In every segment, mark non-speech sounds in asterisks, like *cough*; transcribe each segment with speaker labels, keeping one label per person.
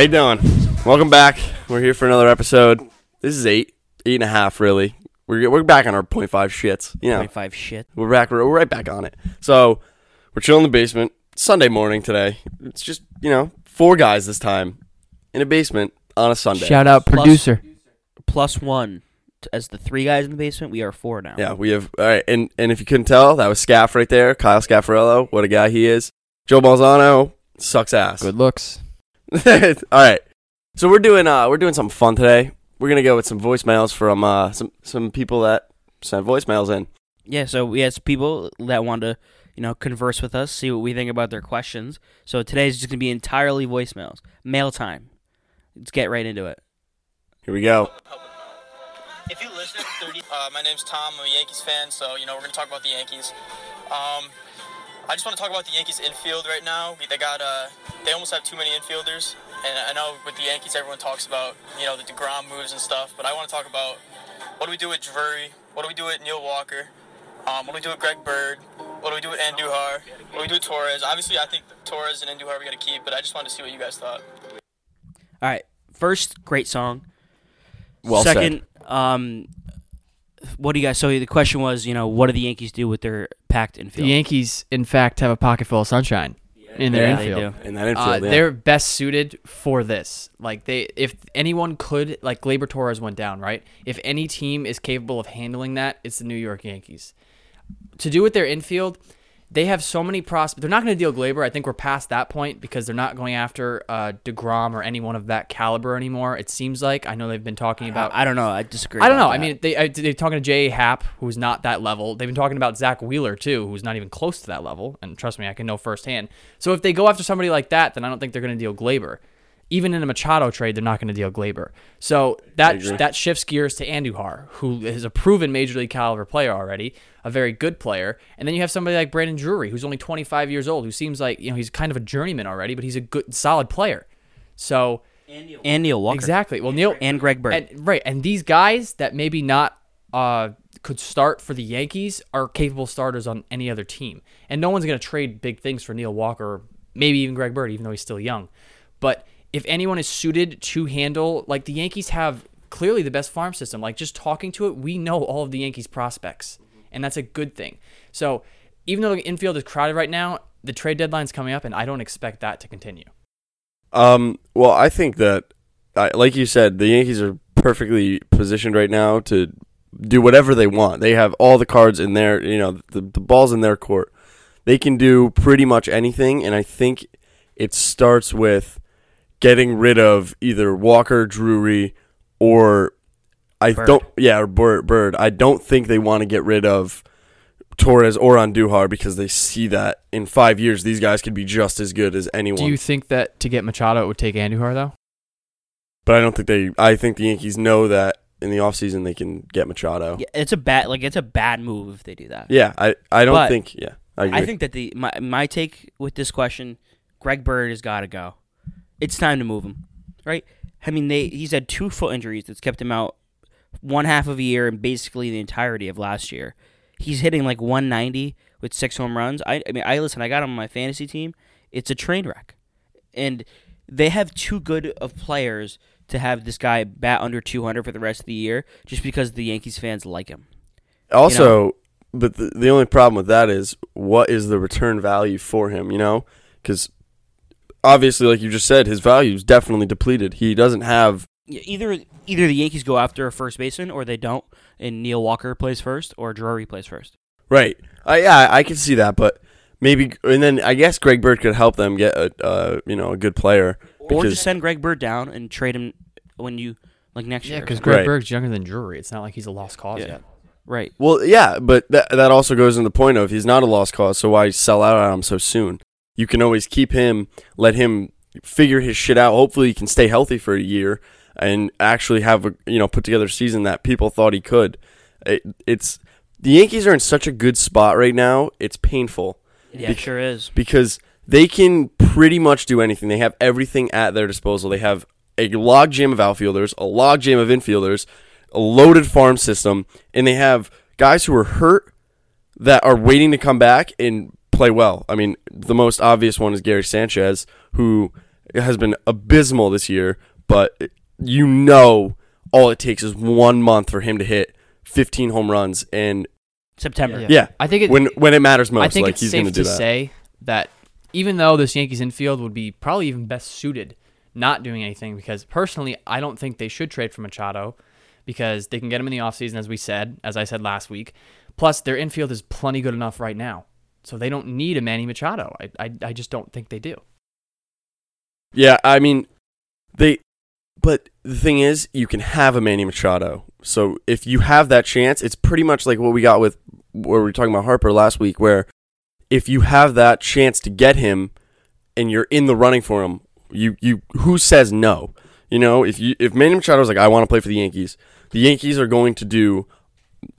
Speaker 1: How you doing? Welcome back. We're here for another episode. This is eight, eight and a half, really. We're we're back on our point five shits. You know,
Speaker 2: Point five shit.
Speaker 1: we're back. We're, we're right back on it. So we're chilling in the basement. Sunday morning today. It's just you know four guys this time in a basement on a Sunday.
Speaker 3: Shout out
Speaker 2: Plus-
Speaker 3: producer.
Speaker 2: Plus one. T- As the three guys in the basement, we are four now.
Speaker 1: Yeah, we have. All right, and and if you couldn't tell, that was Scaff right there, Kyle Scaffarello. What a guy he is. Joe Balzano sucks ass.
Speaker 3: Good looks. *laughs*
Speaker 1: All right. So we're doing uh we're doing something fun today. We're gonna go with some voicemails from uh some some people that sent voicemails in.
Speaker 2: Yeah, so we had some people that wanted to, you know, converse with us, see what we think about their questions. So today's just gonna be entirely voicemails. Mail time. Let's get right into it.
Speaker 1: Here we go.
Speaker 4: If you listen to 30, uh, my name's Tom. I'm a Yankees fan, so you know we're gonna talk about the Yankees. Um, I just want to talk about the Yankees infield right now. They got uh, they almost have too many infielders, and I know with the Yankees everyone talks about you know the Degrom moves and stuff, but I want to talk about what do we do with Drury? What do we do with Neil Walker? Um, what do we do with Greg Bird? What do we do with Andujar? What do we do with Torres? Obviously, I think Torres and Andujar we got to keep, but I just wanted to see what you guys thought.
Speaker 2: All right. First, great song.
Speaker 1: Well
Speaker 2: Second, um, what do you guys? So the question was, you know, what do the Yankees do with their packed infield? The?
Speaker 3: Yankees, in fact, have a pocket full of sunshine in their
Speaker 1: Yeah,
Speaker 2: they
Speaker 3: infield.
Speaker 2: do.
Speaker 1: In that
Speaker 3: Uh,
Speaker 1: infield, yeah.
Speaker 3: They're best suited for this. Like they, if anyone could, like Gleyber Torres went down, right? If any team is capable of handling that, it's the New York Yankees. To do with their infield, they have so many prospects. They're not going to deal Gleyber. I think we're past that point because they're not going after uh, Degrom or anyone of that caliber anymore. It seems like I know they've been talking about.
Speaker 2: I don't know. I disagree.
Speaker 3: I don't know.
Speaker 2: about
Speaker 3: I mean, they I, they're talking to Jay Happ, who's not that level. They've been talking about Zack Wheeler too, who's not even close to that level. And trust me, I can know firsthand. So if they go after somebody like that, then I don't think they're going to deal Gleyber. Even in a Machado trade, they're not going to deal Gleyber. So that that shifts gears to Andujar, who is a proven major league caliber player already, a very good player. And then you have somebody like Brandon Drury, who's only 25 years old, who seems like you know he's kind of a journeyman already, but he's a good, solid player. So
Speaker 2: and Neil Walker.
Speaker 3: exactly. Well, Neil
Speaker 2: And Greg Bird.
Speaker 3: and right, and these guys that maybe not uh, could start for the Yankees are capable starters on any other team, and no one's going to trade big things for Neil Walker, maybe even Greg Bird, even though he's still young. But if anyone is suited to handle, like the Yankees have clearly the best farm system. Like just talking to it, we know all of the Yankees prospects, and that's a good thing. So even though the infield is crowded right now, the trade deadline's coming up, and I don't expect that to continue.
Speaker 1: Um. Well, I think that, like you said, the Yankees are perfectly positioned right now to do whatever they want. They have all the cards in their, you know, the the balls in their court. They can do pretty much anything, and I think it starts with getting rid of either Walker, Drury, or I
Speaker 2: Bird.
Speaker 1: don't. Yeah, or Bird. Bird. I don't think they want to get rid of Torres or Andujar because they see that in five years these guys could be just as good as anyone.
Speaker 3: Do you think that to get Machado it would take Andujar though?
Speaker 1: But I don't think they. I think the Yankees know that in the offseason they can get Machado.
Speaker 2: Yeah, it's a bad like it's a bad move if they do that.
Speaker 1: Yeah, I. I don't
Speaker 2: But
Speaker 1: think. Yeah, I agree.
Speaker 2: I think that the my my take with this question, Greg Bird has got to go. It's time to move him, right? I mean, they he's had two foot injuries that's kept him out one half of a year and basically the entirety of last year. He's hitting like 190 with six home runs. I, I mean, I listen. I got him on my fantasy team. It's a train wreck, and they have too good of players to have this guy bat under 200 for the rest of the year just because the Yankees fans like him.
Speaker 1: also, but the, the only problem with that is what is the return value for him? You know, because obviously, like you just said, his value is definitely depleted. He doesn't have.
Speaker 2: Yeah, either either the Yankees go after a first baseman or they don't, and Neil Walker plays first or Drury plays first.
Speaker 1: Right. I yeah, I can see that, but maybe, and then I guess Greg Bird could help them get a, uh, you know, a good player.
Speaker 2: or just send Greg Bird down and trade him when you like next
Speaker 3: Yeah,
Speaker 2: year.
Speaker 3: because Greg
Speaker 1: Right.
Speaker 3: Berg's younger than Drury. It's not like he's a lost cause
Speaker 2: Yeah.
Speaker 3: yet.
Speaker 2: right.
Speaker 1: Well, yeah, but that that also goes in the point of he's not a lost cause, so why sell out on him so soon? You can always keep him, let him figure his shit out. Hopefully, he can stay healthy for a year and actually have a you know put together a season that people thought he could. It, it's the Yankees are in such a good spot right now. It's painful
Speaker 2: Yeah,
Speaker 1: Bec-
Speaker 2: it sure is.
Speaker 1: because they can pretty much do anything. They have everything at their disposal. They have a log jam of outfielders, a log jam of infielders, a loaded farm system, and they have guys who are hurt that are waiting to come back and play well. I mean, the most obvious one is Gary Sanchez, who has been abysmal this year, but you know all it takes is one month for him to hit 15 home runs, and
Speaker 2: September.
Speaker 3: Yeah.
Speaker 1: yeah,
Speaker 3: I think it,
Speaker 1: when when it matters most,
Speaker 3: I think
Speaker 1: like
Speaker 3: it's
Speaker 1: he's
Speaker 3: safe
Speaker 1: going to
Speaker 3: to
Speaker 1: do that.
Speaker 3: say that even though this Yankees infield would be probably even best suited not doing anything because personally I don't think they should trade for Machado because they can get him in the offseason as we said, as I said last week. Plus their infield is plenty good enough right now. So they don't need a Manny Machado. I I, I just don't think they do.
Speaker 1: Yeah, I mean, they. But the thing is, you can have a Manny Machado. So if you have that chance, it's pretty much like what we got with where we were talking about Harper last week, where if you have that chance to get him and you're in the running for him, you you who says no? You know, if you if Manny Machado's like I want to play for the Yankees, the Yankees are going to do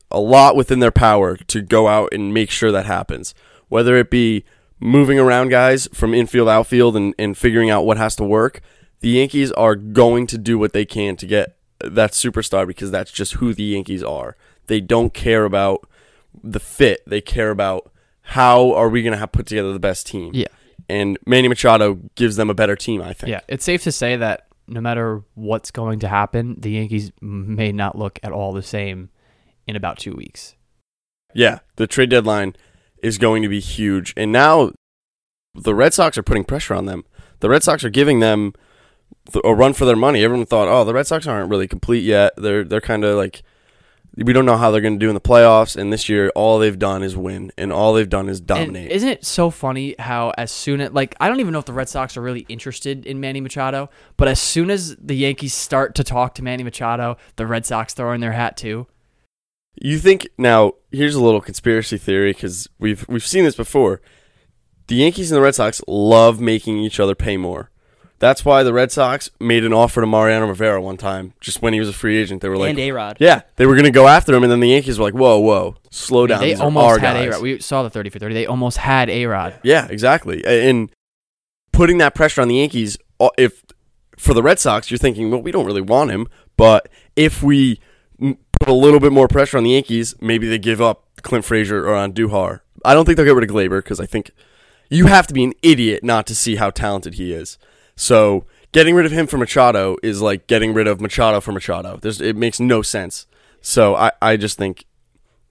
Speaker 1: a lot within their power to go out and make sure that happens. Whether it be moving around guys from infield, outfield, and, and figuring out what has to work, the Yankees are going to do what they can to get that superstar because that's just who the Yankees are. They don't care about the fit, they care about how are we going to have put together the best team.
Speaker 3: Yeah.
Speaker 1: And Manny Machado gives them a better team, I think.
Speaker 3: Yeah, it's safe to say that no matter what's going to happen, the Yankees may not look at all the same in about 2 weeks.
Speaker 1: Yeah, the trade deadline is going to be huge. And now the Red Sox are putting pressure on them. The Red Sox are giving them a run for their money. Everyone thought, "Oh, the Red Sox aren't really complete yet. They're they're kind of like we don't know how they're going to do in the playoffs." And this year all they've done is win and all they've done is
Speaker 3: And
Speaker 1: dominate.
Speaker 3: isn't it so funny how as soon as like I don't even know if the Red Sox are really interested in Manny Machado, but as soon as the Yankees start to talk to Manny Machado, the Red Sox throw in their hat too.
Speaker 1: You think now? Here's a little conspiracy theory because we've we've seen this before. The Yankees and the Red Sox love making each other pay more. That's why the Red Sox made an offer to Mariano Rivera one time, just when he was a free agent. They were like,
Speaker 2: and A Rod.
Speaker 1: "Yeah, they were going to go after him," and then the Yankees were like, "Whoa, whoa, slow
Speaker 3: I mean,
Speaker 1: down."
Speaker 3: they
Speaker 1: These are our
Speaker 3: almost had
Speaker 1: guys."
Speaker 3: A Rod. We saw the thirty for thirty. They almost had A Rod.
Speaker 1: Yeah, exactly. And putting that pressure on the Yankees, uh, if for the Red Sox, you're thinking, well, we don't really want him, but if we put a little bit more pressure on the Yankees, maybe they give up Clint Frazier or Andujar. I don't think they'll get rid of Gleyber because I think you have to be an idiot not to see how talented he is. So getting rid of him for Machado is like getting rid of Machado for Machado. There's, it makes no sense. So I, I just think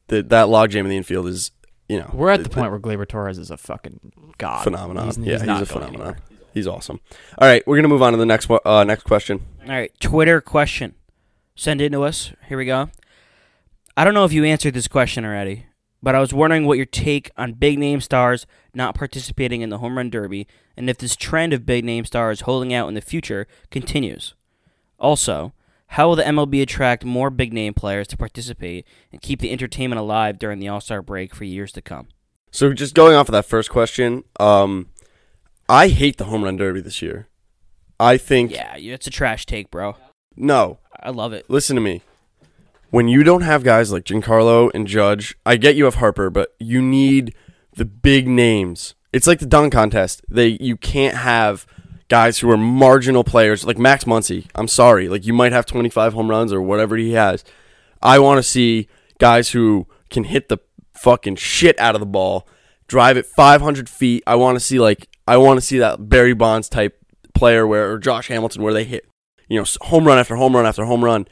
Speaker 1: that that logjam in the infield is, you know,
Speaker 3: We're at the
Speaker 1: th-
Speaker 3: point where Gleyber Torres is a fucking god.
Speaker 1: phenomenon.
Speaker 3: He's,
Speaker 1: yeah,
Speaker 3: he's
Speaker 1: he's, a phenomenon.
Speaker 3: anywhere.
Speaker 1: He's awesome. All right, we're gonna move on to the next one- uh, next question.
Speaker 2: All right, Twitter question. Send it to us. Here we go. I don't know if you answered this question already, but I was wondering what your take on big name stars not participating in the home run derby and if this trend of big name stars holding out in the future continues. Also, how will the MLB attract more big name players to participate and keep the entertainment alive during the All Star break for years to come?
Speaker 1: So just going off of that first question, um, I hate the home run derby this year. I think
Speaker 2: Yeah, it's a trash take, bro.
Speaker 1: no.
Speaker 2: I love it.
Speaker 1: Listen to me. When you don't have guys like Giancarlo and Judge, I get you have Harper, but you need the big names. It's like the dunk contest. They you can't have guys who are marginal players like Max Muncy. I'm sorry, like you might have 25 home runs or whatever he has. I want to see guys who can hit the fucking shit out of the ball, drive it 500 feet. I want to see like I want to see that Barry Bonds type player where or Josh Hamilton where they hit you know, home run after home run after home run,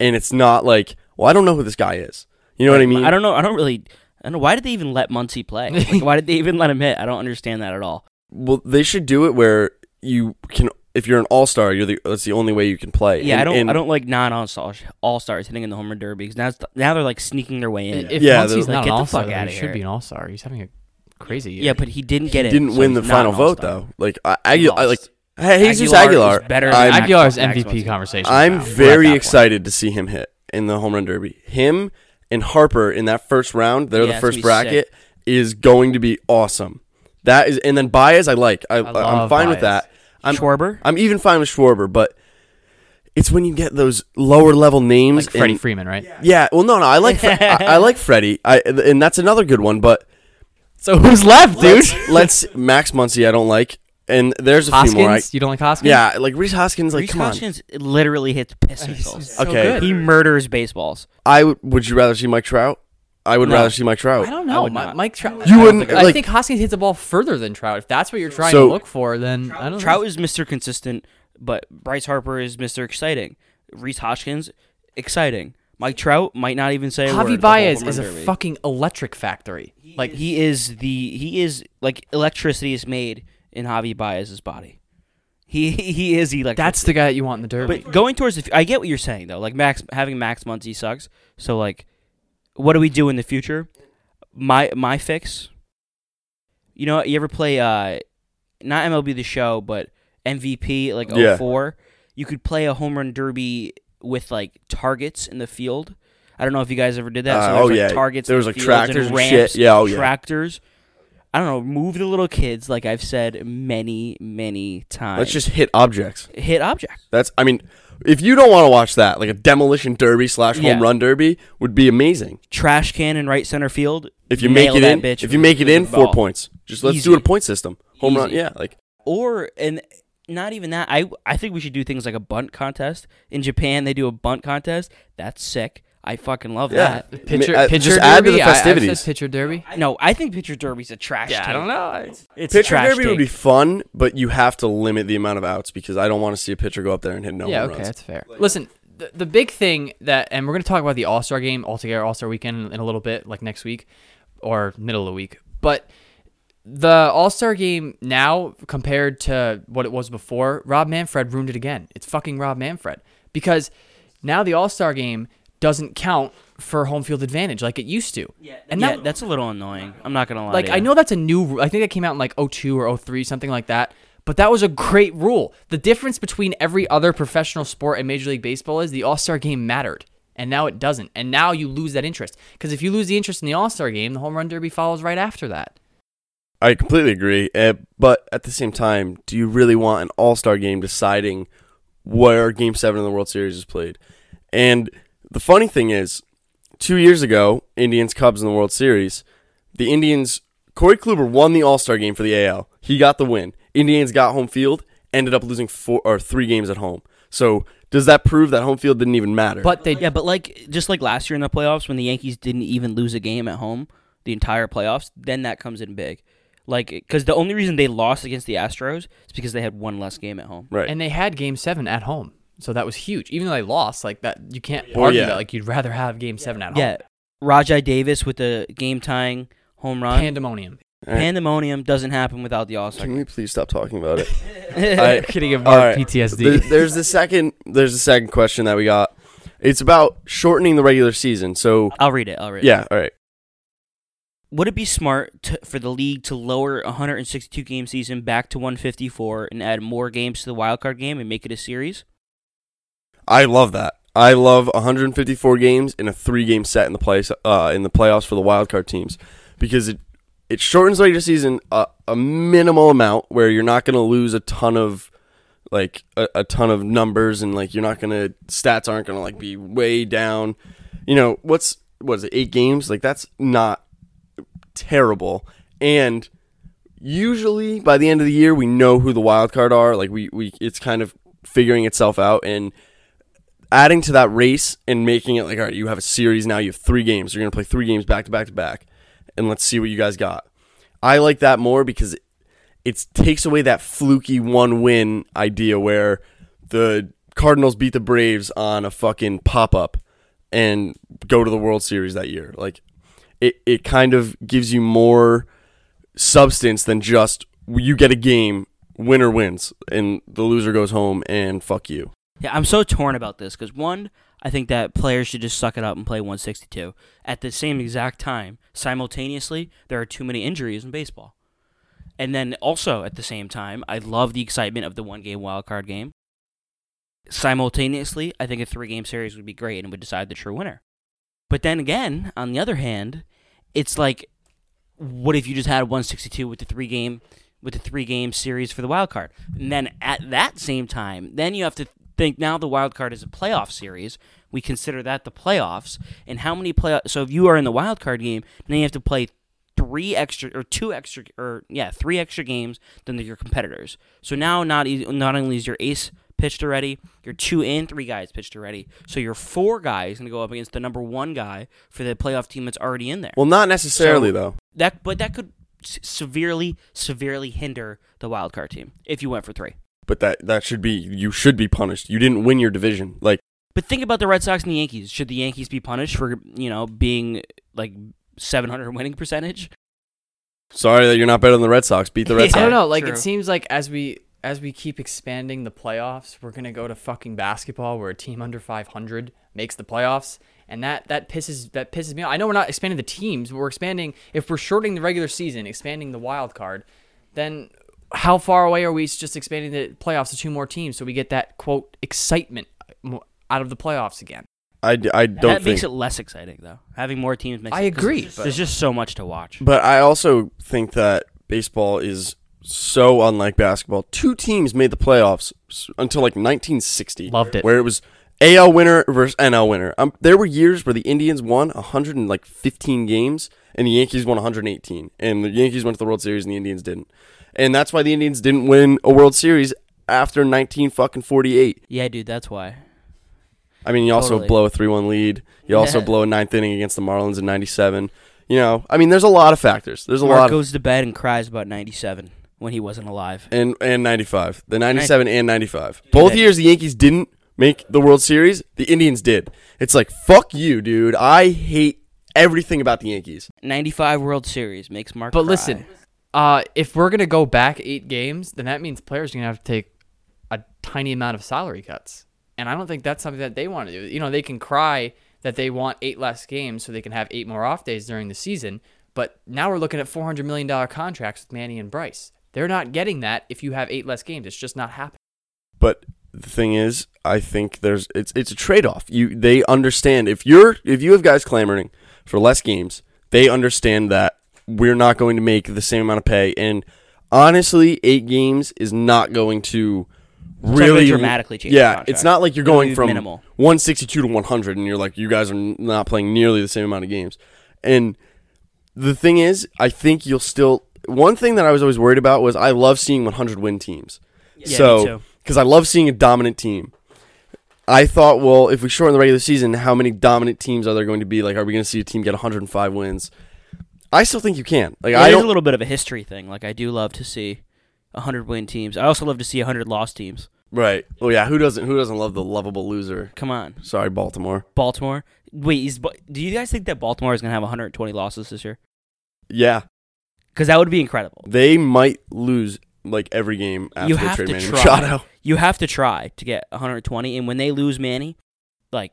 Speaker 1: and it's not like, well, I don't know who this guy is. You know what I mean?
Speaker 2: I don't know. I don't really. I don't know. Why did they even let Muncy play? Like, *laughs* why did they even let him hit? I don't understand that at all.
Speaker 1: Well, they should do it where you can, if you're an all star, you're the that's the only way you can play.
Speaker 2: Yeah,
Speaker 1: And-
Speaker 2: I don't.
Speaker 1: and-
Speaker 2: I don't like non all stars. All stars hitting in the homer derby because now it's- now they're like sneaking their way in.
Speaker 3: If
Speaker 1: Yeah,
Speaker 3: Muncy's
Speaker 1: they're-
Speaker 3: not
Speaker 2: Like,
Speaker 3: an
Speaker 2: get the
Speaker 3: all star,
Speaker 2: fuck
Speaker 3: he should
Speaker 2: here.
Speaker 3: be an all star. He's having a crazy year.
Speaker 2: yeah, but he didn't get
Speaker 1: He
Speaker 2: it.
Speaker 1: didn't
Speaker 2: so
Speaker 1: win the final vote though. Like I, Agu- I like hey, Jesus
Speaker 2: Aguilar
Speaker 1: Aguilar.
Speaker 2: is better than
Speaker 3: Aguilar's MVP conversation.
Speaker 1: I'm
Speaker 3: now.
Speaker 1: Very excited to see him hit in the home run derby. Him and Harper in that first round, they're
Speaker 2: Yeah,
Speaker 1: the
Speaker 2: it's
Speaker 1: first
Speaker 2: gonna be
Speaker 1: bracket, is going to be awesome. That is, and then Baez, I like. I, I am
Speaker 3: love
Speaker 1: fine with
Speaker 3: Baez.
Speaker 1: that. I'm
Speaker 2: Schwarber.
Speaker 1: I'm even fine with Schwarber, but it's when you get those lower level names.
Speaker 3: Like Freddie
Speaker 1: and-
Speaker 3: Freeman, right?
Speaker 1: Yeah, well, no, no, I like Fre- *laughs* I, I like Freddie, I, and that's another good one. But
Speaker 3: So who's left, dude?
Speaker 1: let's, *laughs* let's Max Muncy, I don't like, and there's a
Speaker 3: Hoskins?
Speaker 1: few more. I,
Speaker 3: you don't like Hoskins?
Speaker 1: yeah, like Rhys Hoskins, like
Speaker 2: Rhys
Speaker 1: come on.
Speaker 2: Hoskins literally hits piss missiles.
Speaker 3: so
Speaker 1: Okay.
Speaker 3: good.
Speaker 2: He murders baseballs.
Speaker 1: I would. Would you rather see Mike Trout? I would
Speaker 2: No.
Speaker 1: rather see Mike Trout.
Speaker 3: I don't know.
Speaker 2: would
Speaker 3: Mi-
Speaker 2: not.
Speaker 3: Mike Trout.
Speaker 1: You
Speaker 3: I
Speaker 1: wouldn't,
Speaker 3: think- I
Speaker 1: like-
Speaker 3: think Hoskins hits the ball further than Trout. If that's what you're trying
Speaker 1: So-
Speaker 3: to look for, then I don't know.
Speaker 2: Trout is Mr. Consistent, but Bryce Harper is Mr. Exciting. Rhys Hoskins, exciting. Mike Trout might not even say a word
Speaker 3: Javi
Speaker 2: whole
Speaker 3: Baez
Speaker 2: home
Speaker 3: is a
Speaker 2: run derby.
Speaker 3: fucking electric factory.
Speaker 2: like he is the he is like electricity is made in Javi Baez's body. He he is electricity.
Speaker 3: That's the guy that you want in the derby.
Speaker 2: But going towards the, f- I get what you're saying though. Like Max having Max Muncy sucks. So like, what do we do in the future? My my fix. You know, you ever play uh, not MLB the Show, but MVP like
Speaker 1: Yeah.
Speaker 2: 04? You could play a home run derby with like targets in the field. I don't know if you guys ever did that.
Speaker 1: Uh,
Speaker 2: so there's,
Speaker 1: oh,
Speaker 2: like,
Speaker 1: yeah.
Speaker 2: targets.
Speaker 1: There was, like,
Speaker 2: fields
Speaker 1: tractors and
Speaker 2: and
Speaker 1: shit.
Speaker 2: ramps,
Speaker 1: Yeah, oh, yeah.
Speaker 2: Tractors. I don't know. Move the little kids, like I've said many, many times.
Speaker 1: Let's just hit objects.
Speaker 2: hit object.
Speaker 1: That's. I mean, if you don't want to watch that, like a demolition derby slash home
Speaker 2: Yeah.
Speaker 1: run derby would be amazing.
Speaker 2: trash can in right center field.
Speaker 1: If you
Speaker 2: nail
Speaker 1: make it
Speaker 2: that
Speaker 1: in,
Speaker 2: bitch
Speaker 1: if you make it
Speaker 2: with
Speaker 1: in,
Speaker 2: the
Speaker 1: four
Speaker 2: ball.
Speaker 1: points. Just let's
Speaker 2: Easy.
Speaker 1: do a point system. Home run.
Speaker 2: Easy.
Speaker 1: Yeah, like
Speaker 2: Or and not even that. I I think we should do things like a bunt contest. In Japan, they do a bunt contest. That's sick. I fucking love
Speaker 1: yeah.
Speaker 2: that.
Speaker 3: pitcher,
Speaker 1: uh,
Speaker 3: pitcher
Speaker 1: just
Speaker 3: derby.
Speaker 1: add to the
Speaker 3: I- I've
Speaker 1: festivities.
Speaker 3: said pitcher derby.
Speaker 2: No, I think pitcher derby's a trash.
Speaker 3: Yeah, I
Speaker 2: take.
Speaker 3: don't know.
Speaker 2: It's a
Speaker 1: Pitcher
Speaker 2: trash
Speaker 1: derby would
Speaker 2: take.
Speaker 1: be fun, but you have to limit the amount of outs because I don't want to see a pitcher go up there and hit no
Speaker 3: yeah,
Speaker 1: home
Speaker 3: okay,
Speaker 1: runs.
Speaker 3: that's fair. Listen, the, the big thing that, and we're going to talk about the All Star game altogether, All Star weekend in a little bit, like next week or middle of the week. But the All Star game now compared to what it was before, Rob Manfred ruined it again. It's fucking Rob Manfred because now the All Star game doesn't count for home field advantage like it used to.
Speaker 2: Yeah,
Speaker 3: and
Speaker 2: yeah,
Speaker 3: that,
Speaker 2: that's a little annoying. I'm not gonna lie.
Speaker 3: like
Speaker 2: to
Speaker 3: I know that's a new. ru- I think that came out in like 02 or 03, something like that. But that was a great rule. The difference between every other professional sport and Major League Baseball is the All Star game mattered, and now it doesn't. And now you lose that interest because if you lose the interest in the All Star game, the Home Run Derby follows right after that.
Speaker 1: I completely agree. Uh, but at the same time, do you really want an all star game deciding where Game 7 of the World Series is played? And the funny thing is, two years ago, Indians Cubs in the World Series, the Indians, Corey Kluber won the all star game for the AL. He got the win. Indians got home field, ended up losing four or three games at home. So does that prove that home field didn't even matter?
Speaker 3: But they
Speaker 2: yeah, but like just like last year in the playoffs when the Yankees didn't even lose a game at home the entire playoffs, then that comes in big. Like because the only reason they lost against the Astros is because they had one less game at home.
Speaker 1: right.
Speaker 3: and they had Game Seven at home, so that was huge. Even though they lost, like that, you can't
Speaker 1: Well,
Speaker 3: argue
Speaker 1: yeah.
Speaker 3: that. Like you'd rather have Game Seven at home.
Speaker 2: Yeah, Rajai Davis with the game tying home run.
Speaker 3: pandemonium.
Speaker 1: All right.
Speaker 2: Pandemonium doesn't happen without the All Star.
Speaker 1: Can we please stop talking about it? *laughs*
Speaker 2: game. *laughs*
Speaker 3: Kidding of
Speaker 1: All right.
Speaker 3: PTSD.
Speaker 1: There- there's the second. There's the second question that we got. It's about shortening the regular season. So
Speaker 2: I'll read it. I'll read it.
Speaker 1: yeah, all right.
Speaker 2: Would it be smart to, for the league to lower 162 game season back to 154 and add more games to the wild card game and make it a series?
Speaker 1: I love that. I love 154 games in a three-game set in the place uh, in the playoffs for the wild card teams because it it shortens regular season a, a minimal amount where you're not going to lose a ton of like a, a ton of numbers and like you're not going to stats aren't going to like be way down. You know what's what is it eight games like that's not terrible and usually by the end of the year we know who the wild card are like we, we it's kind of figuring itself out and adding to that race and making it like all right you have a series now you have three games you're to play three games back to back to back and let's see what you guys got. I like that more because it, takes away that fluky one win idea where the cardinals beat the braves on a fucking pop-up and go to the world series that year. Like it, it kind of gives you more substance than just you get a game winner wins and the loser goes home and fuck you
Speaker 2: Yeah, I'm so torn about this because one, I think that players should just suck it up and play 162. At the same exact time, simultaneously, there are too many injuries in baseball. And then also at the same time, I love the excitement of the one game wild card game. Simultaneously, I think a three game series would be great and would decide the true winner. But then again, on the other hand, it's like, what if you just had 162 with the three game with the three game series for the wild card? And then at that same time, then you have to think now the wild card is a playoff series. We consider that the playoffs, and how many play? So if you are in the wild card game, then you have to play three extra or two extra or yeah three extra games than your competitors. So now not not only is your ace pitched already. Your two and three guys pitched already. So your four guys going to go up against the number one guy for the playoff team that's already in there.
Speaker 1: Well, not necessarily
Speaker 2: So-
Speaker 1: though.
Speaker 2: that, but that could severely, severely hinder the wild card team if you went for three.
Speaker 1: But that that should be you should be punished. You didn't win your division. Like
Speaker 2: But think about the Red Sox and the Yankees. Should the Yankees be punished for you know being like 700 *laughs* winning percentage?
Speaker 1: sorry that you're not better than the Red Sox. Beat the Red *laughs* Sox.
Speaker 3: I don't know. Like
Speaker 2: true.
Speaker 3: it seems like as we as we keep expanding the playoffs, we're gonna go to fucking basketball where a team under 500 makes the playoffs, and that that pisses that pisses me off. I know we're not expanding the teams, but we're expanding. If we're shortening the regular season, expanding the wild card, then how far away are we just expanding the playoffs to two more teams so we get that quote excitement out of the playoffs again?
Speaker 1: I, I don't
Speaker 2: that
Speaker 1: think.
Speaker 2: makes it less exciting though. Having more teams makes.
Speaker 3: I
Speaker 2: it- 'cause
Speaker 3: agree,
Speaker 2: There's
Speaker 3: but-
Speaker 2: just so much to watch.
Speaker 1: But I also think that baseball is so unlike basketball. Two teams made the playoffs until like 1960.
Speaker 3: Loved it.
Speaker 1: Where it was AL winner versus NL winner. Um, there were years where the Indians won 115 games and the Yankees won 118, and the Yankees went to the World Series and the Indians didn't. And that's why the Indians didn't win a World Series after 19 fucking 48.
Speaker 2: Yeah, dude, that's why.
Speaker 1: I mean, you also
Speaker 2: Totally.
Speaker 1: blow a 3-1 lead. You also
Speaker 2: Yeah.
Speaker 1: blow a ninth inning against the Marlins in 97. You know, I mean, there's a lot of factors. There's a
Speaker 2: Mark
Speaker 1: lot of
Speaker 2: goes to bed and cries about 97 when he wasn't alive.
Speaker 1: and and 95 the 97 and 95
Speaker 2: Yeah,
Speaker 1: both years the yankees didn't make the world series the indians did it's like fuck you dude i hate everything about the yankees
Speaker 2: 95 World Series makes Mark.
Speaker 3: But
Speaker 2: cry.
Speaker 3: listen, uh, if we're gonna go back eight games, then that means players are gonna have to take a tiny amount of salary cuts, and I don't think that's something that they want to do. You know, they can cry that they want eight less games so they can have eight more off days during the season, but now we're looking at four hundred million dollar contracts with Manny and Bryce. They're not getting that if you have eight less games. It's just not happening.
Speaker 1: but the thing is i think there's it's it's a trade-off. You they understand if you're if you have guys clamoring for less games they understand that we're not going to make the same amount of pay. And honestly eight games is not going to really
Speaker 2: dramatically change
Speaker 1: yeah it's not like you're
Speaker 2: It'll
Speaker 1: going from
Speaker 2: minimal.
Speaker 1: 162 to 100 and you're like you guys are not playing nearly the same amount of games. And the thing is i think you'll still one thing that i was always worried about was i love seeing 100 win teams.
Speaker 2: Yeah, me
Speaker 1: so
Speaker 2: too.
Speaker 1: Because i love seeing a dominant team i thought well if we shorten the regular season how many dominant teams are there going to be like are we going to see a team get 105 wins i still think you can like
Speaker 2: Yeah,
Speaker 1: i don't
Speaker 2: a little bit of a history thing. Like I do love to see 100 win teams. I also love to see 100 lost teams.
Speaker 1: right oh yeah who doesn't who doesn't love the lovable loser
Speaker 2: Come on,
Speaker 1: sorry baltimore
Speaker 2: Baltimore. Wait, is, do you guys think that Baltimore is going to have 120 losses this year?
Speaker 1: yeah
Speaker 2: Because that would be incredible.
Speaker 1: they might lose like every game after
Speaker 2: You
Speaker 1: they trade
Speaker 2: to
Speaker 1: Manny
Speaker 2: try.
Speaker 1: Machado.
Speaker 2: You have to try to get 120, and when they lose Manny, like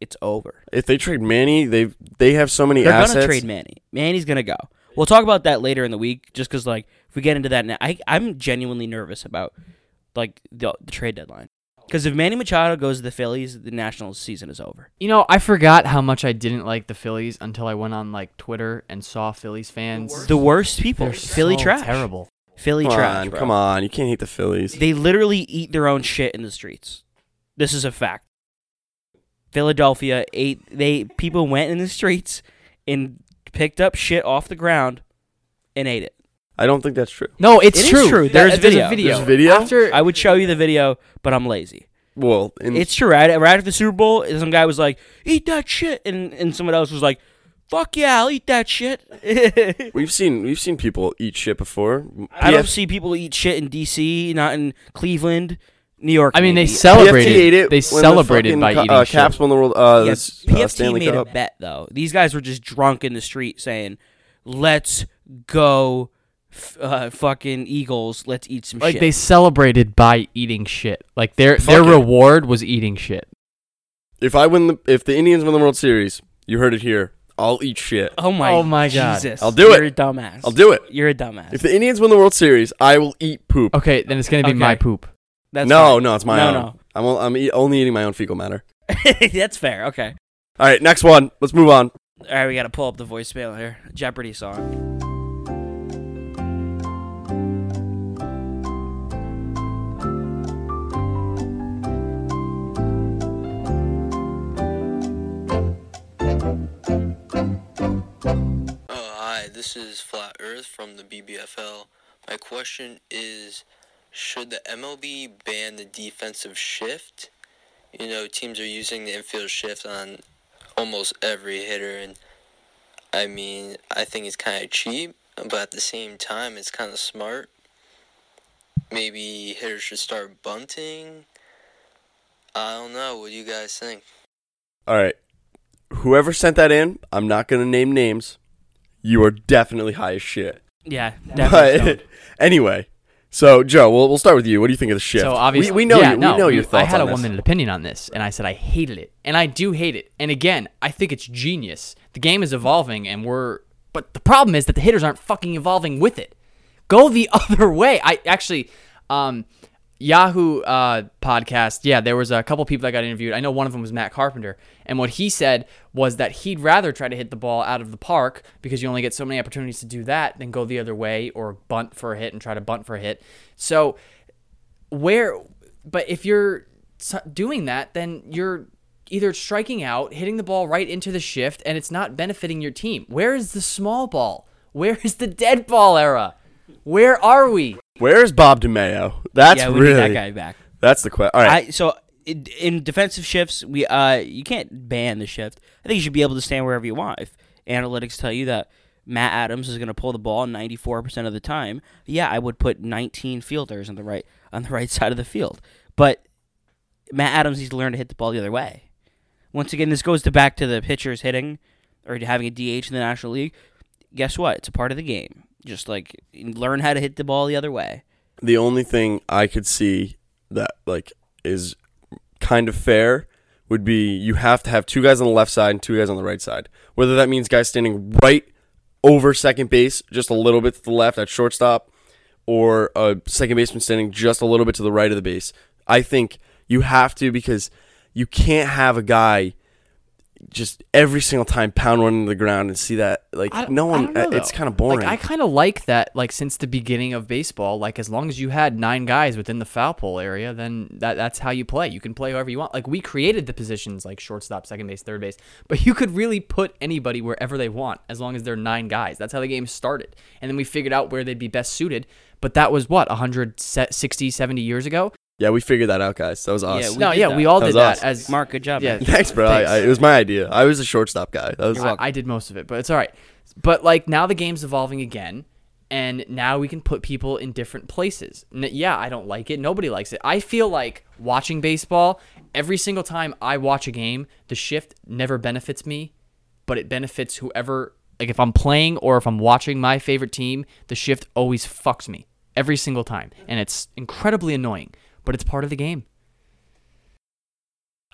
Speaker 2: it's over.
Speaker 1: If they trade Manny, they they have so many
Speaker 2: They're
Speaker 1: assets.
Speaker 2: gonna trade Manny. Manny's gonna go. We'll talk about that later in the week, just because like if we get into that now, I I'm genuinely nervous about like the, the trade deadline. Because if Manny Machado goes to the Phillies, the Nationals season is over.
Speaker 3: You know, I forgot how much I didn't like the Phillies until I went on like Twitter and saw Phillies fans.
Speaker 2: The worst people,
Speaker 3: They're
Speaker 2: Philly
Speaker 3: so
Speaker 2: trash,
Speaker 3: terrible.
Speaker 2: Philly
Speaker 1: Come
Speaker 2: trash.
Speaker 1: on,
Speaker 2: bro.
Speaker 1: come on, you can't hate the Phillies.
Speaker 2: They literally eat their own shit in the streets. This is a fact. Philadelphia ate they people went in the streets and picked up shit off the ground and ate it.
Speaker 1: I don't think that's true.
Speaker 3: No, it's
Speaker 2: It is
Speaker 3: true.
Speaker 2: true.
Speaker 3: That-
Speaker 2: There's video.
Speaker 3: a video.
Speaker 1: There's video?
Speaker 3: After
Speaker 2: I would show you the video, but I'm lazy.
Speaker 1: Well, in,
Speaker 2: It's true. Right, right after the Super Bowl, some guy was like, "Eat that shit," and and someone else was like, "Fuck yeah, I'll eat that shit." *laughs*
Speaker 1: we've seen we've seen people eat shit before.
Speaker 2: I don't
Speaker 1: PF
Speaker 2: see people eat shit in D.C., not in Cleveland, New York.
Speaker 3: I mean, they
Speaker 2: maybe.
Speaker 3: celebrated.
Speaker 1: PFT ate it
Speaker 3: they
Speaker 1: when the
Speaker 3: celebrated
Speaker 1: fucking
Speaker 3: by
Speaker 1: Ca-
Speaker 3: eating
Speaker 1: uh,
Speaker 3: shit.
Speaker 1: Caps won the world. Uh,
Speaker 2: Yeah,
Speaker 1: this, uh,
Speaker 2: PFT
Speaker 1: Stanley
Speaker 2: made
Speaker 1: Cup.
Speaker 2: a bet though. These guys were just drunk in the street saying, "Let's go, f- uh, fucking Eagles. Let's eat some
Speaker 3: Like
Speaker 2: shit."
Speaker 3: they celebrated by eating shit. Like their
Speaker 1: Fuck
Speaker 3: their
Speaker 1: it.
Speaker 3: reward was eating shit.
Speaker 1: If I win the if the Indians win the World Series, you heard it here. I'll eat shit.
Speaker 2: oh my,
Speaker 3: Oh my God.
Speaker 2: Jesus!
Speaker 1: I'll do it.
Speaker 2: You're a dumbass.
Speaker 1: I'll do it.
Speaker 2: You're a dumbass.
Speaker 1: If the Indians win the World Series, I will eat poop.
Speaker 3: Okay, then it's gonna be
Speaker 2: Okay.
Speaker 3: my poop.
Speaker 2: That's
Speaker 1: no,
Speaker 2: fine.
Speaker 1: no, it's my
Speaker 2: no,
Speaker 1: own.
Speaker 2: no.
Speaker 1: I'm o- I'm eat, only eating my own fecal matter. *laughs*
Speaker 2: That's fair. Okay.
Speaker 1: All right, next one. Let's move on.
Speaker 2: All right, we got to pull up the voicemail here. Jeopardy song.
Speaker 5: This is Flat Earth from the BBFL. My question is
Speaker 6: should the MLB ban the defensive shift? You know, teams are using the infield shift on almost every hitter, and I mean, I think it's kind of cheap, but at the same time, it's kind of smart. Maybe hitters should start bunting. I don't know. What do you guys think?
Speaker 1: All right. Whoever sent that in, I'm not going to name names. You are definitely high as shit.
Speaker 2: Yeah, definitely.
Speaker 1: But *laughs* anyway, so Joe, we'll, we'll start with you. What do you think of the shift?
Speaker 3: So obviously,
Speaker 1: we, we know
Speaker 3: yeah,
Speaker 1: you,
Speaker 3: no,
Speaker 1: we know your thoughts
Speaker 3: I had a one minute opinion on this, and I said I hated it, and I do hate it. And again, I think it's genius. The game is evolving, and we're. But the problem is that the hitters aren't fucking evolving with it. Go the *laughs* other way. I actually, um, Yahoo uh, podcast. Yeah, there was a couple people that got interviewed. I know one of them was Matt Carpenter, and what he said was that he'd rather try to hit the ball out of the park because you only get so many opportunities to do that than go the other way or bunt for a hit and try to bunt for a hit. So where but if you're doing that then you're either striking out hitting the ball right into the shift and it's not benefiting your team where is the small ball where is the dead ball era where are we
Speaker 1: Where is Bob DeMeo? That's
Speaker 2: yeah, we
Speaker 1: really
Speaker 2: need that guy back.
Speaker 1: that's the question. All right,
Speaker 2: I so in, in defensive shifts, we uh you can't ban the shift. I think you should be able to stand wherever you want. If analytics tell you that Matt Adams is going to pull the ball 94% of the time, yeah, I would put 19 fielders on the right on the *laughs* right side of the field. But Matt Adams needs to learn to hit the ball the other way. Once again, this goes to back to the pitchers hitting or having a DH in the National League. Guess what? It's a part of the game. Just like learn how to hit the ball the other way.
Speaker 1: the only thing I could see that like is kind of fair would be you have to have two guys on the left side and two guys on the right side. Whether that means guys standing right over second base, just a little bit to the left at shortstop, or a second baseman standing just a little bit to the right of the base. I think you have to because you can't have a guy just every single time pound one into the ground and see that like no one
Speaker 3: know,
Speaker 1: it's kind of boring.
Speaker 3: Like I kind of like that. Like since the beginning of baseball, like as long as you had nine guys within the foul pole area, then that that's how you play. You can play however you want. Like we created the positions like shortstop, second base, third base, but you could really put anybody wherever they want as long as they're nine guys. That's how the game started, and then we figured out where they'd be best suited. But that was what 160, 70 years ago.
Speaker 1: Yeah, we figured that out, guys. That was awesome.
Speaker 2: Yeah, we
Speaker 3: no,
Speaker 2: did
Speaker 3: yeah,
Speaker 2: that.
Speaker 3: we all
Speaker 1: That
Speaker 3: did
Speaker 1: was
Speaker 3: that
Speaker 1: us.
Speaker 3: as
Speaker 2: Mark, good job.
Speaker 3: Yeah,
Speaker 2: man. *laughs*
Speaker 1: Thanks, bro. I,
Speaker 3: Thanks.
Speaker 1: I, it was my idea. I was a shortstop guy. That was
Speaker 3: I, I did most of it, but it's all right. But like now the game's evolving again, and now we can put people in different places. N- yeah, I don't like it. Nobody likes it. I feel like watching baseball every single time I watch a game, the shift never benefits me, but it benefits whoever. Like if I'm playing or if I'm watching my favorite team, the shift always fucks me every single time, and it's incredibly annoying. But it's part of the game.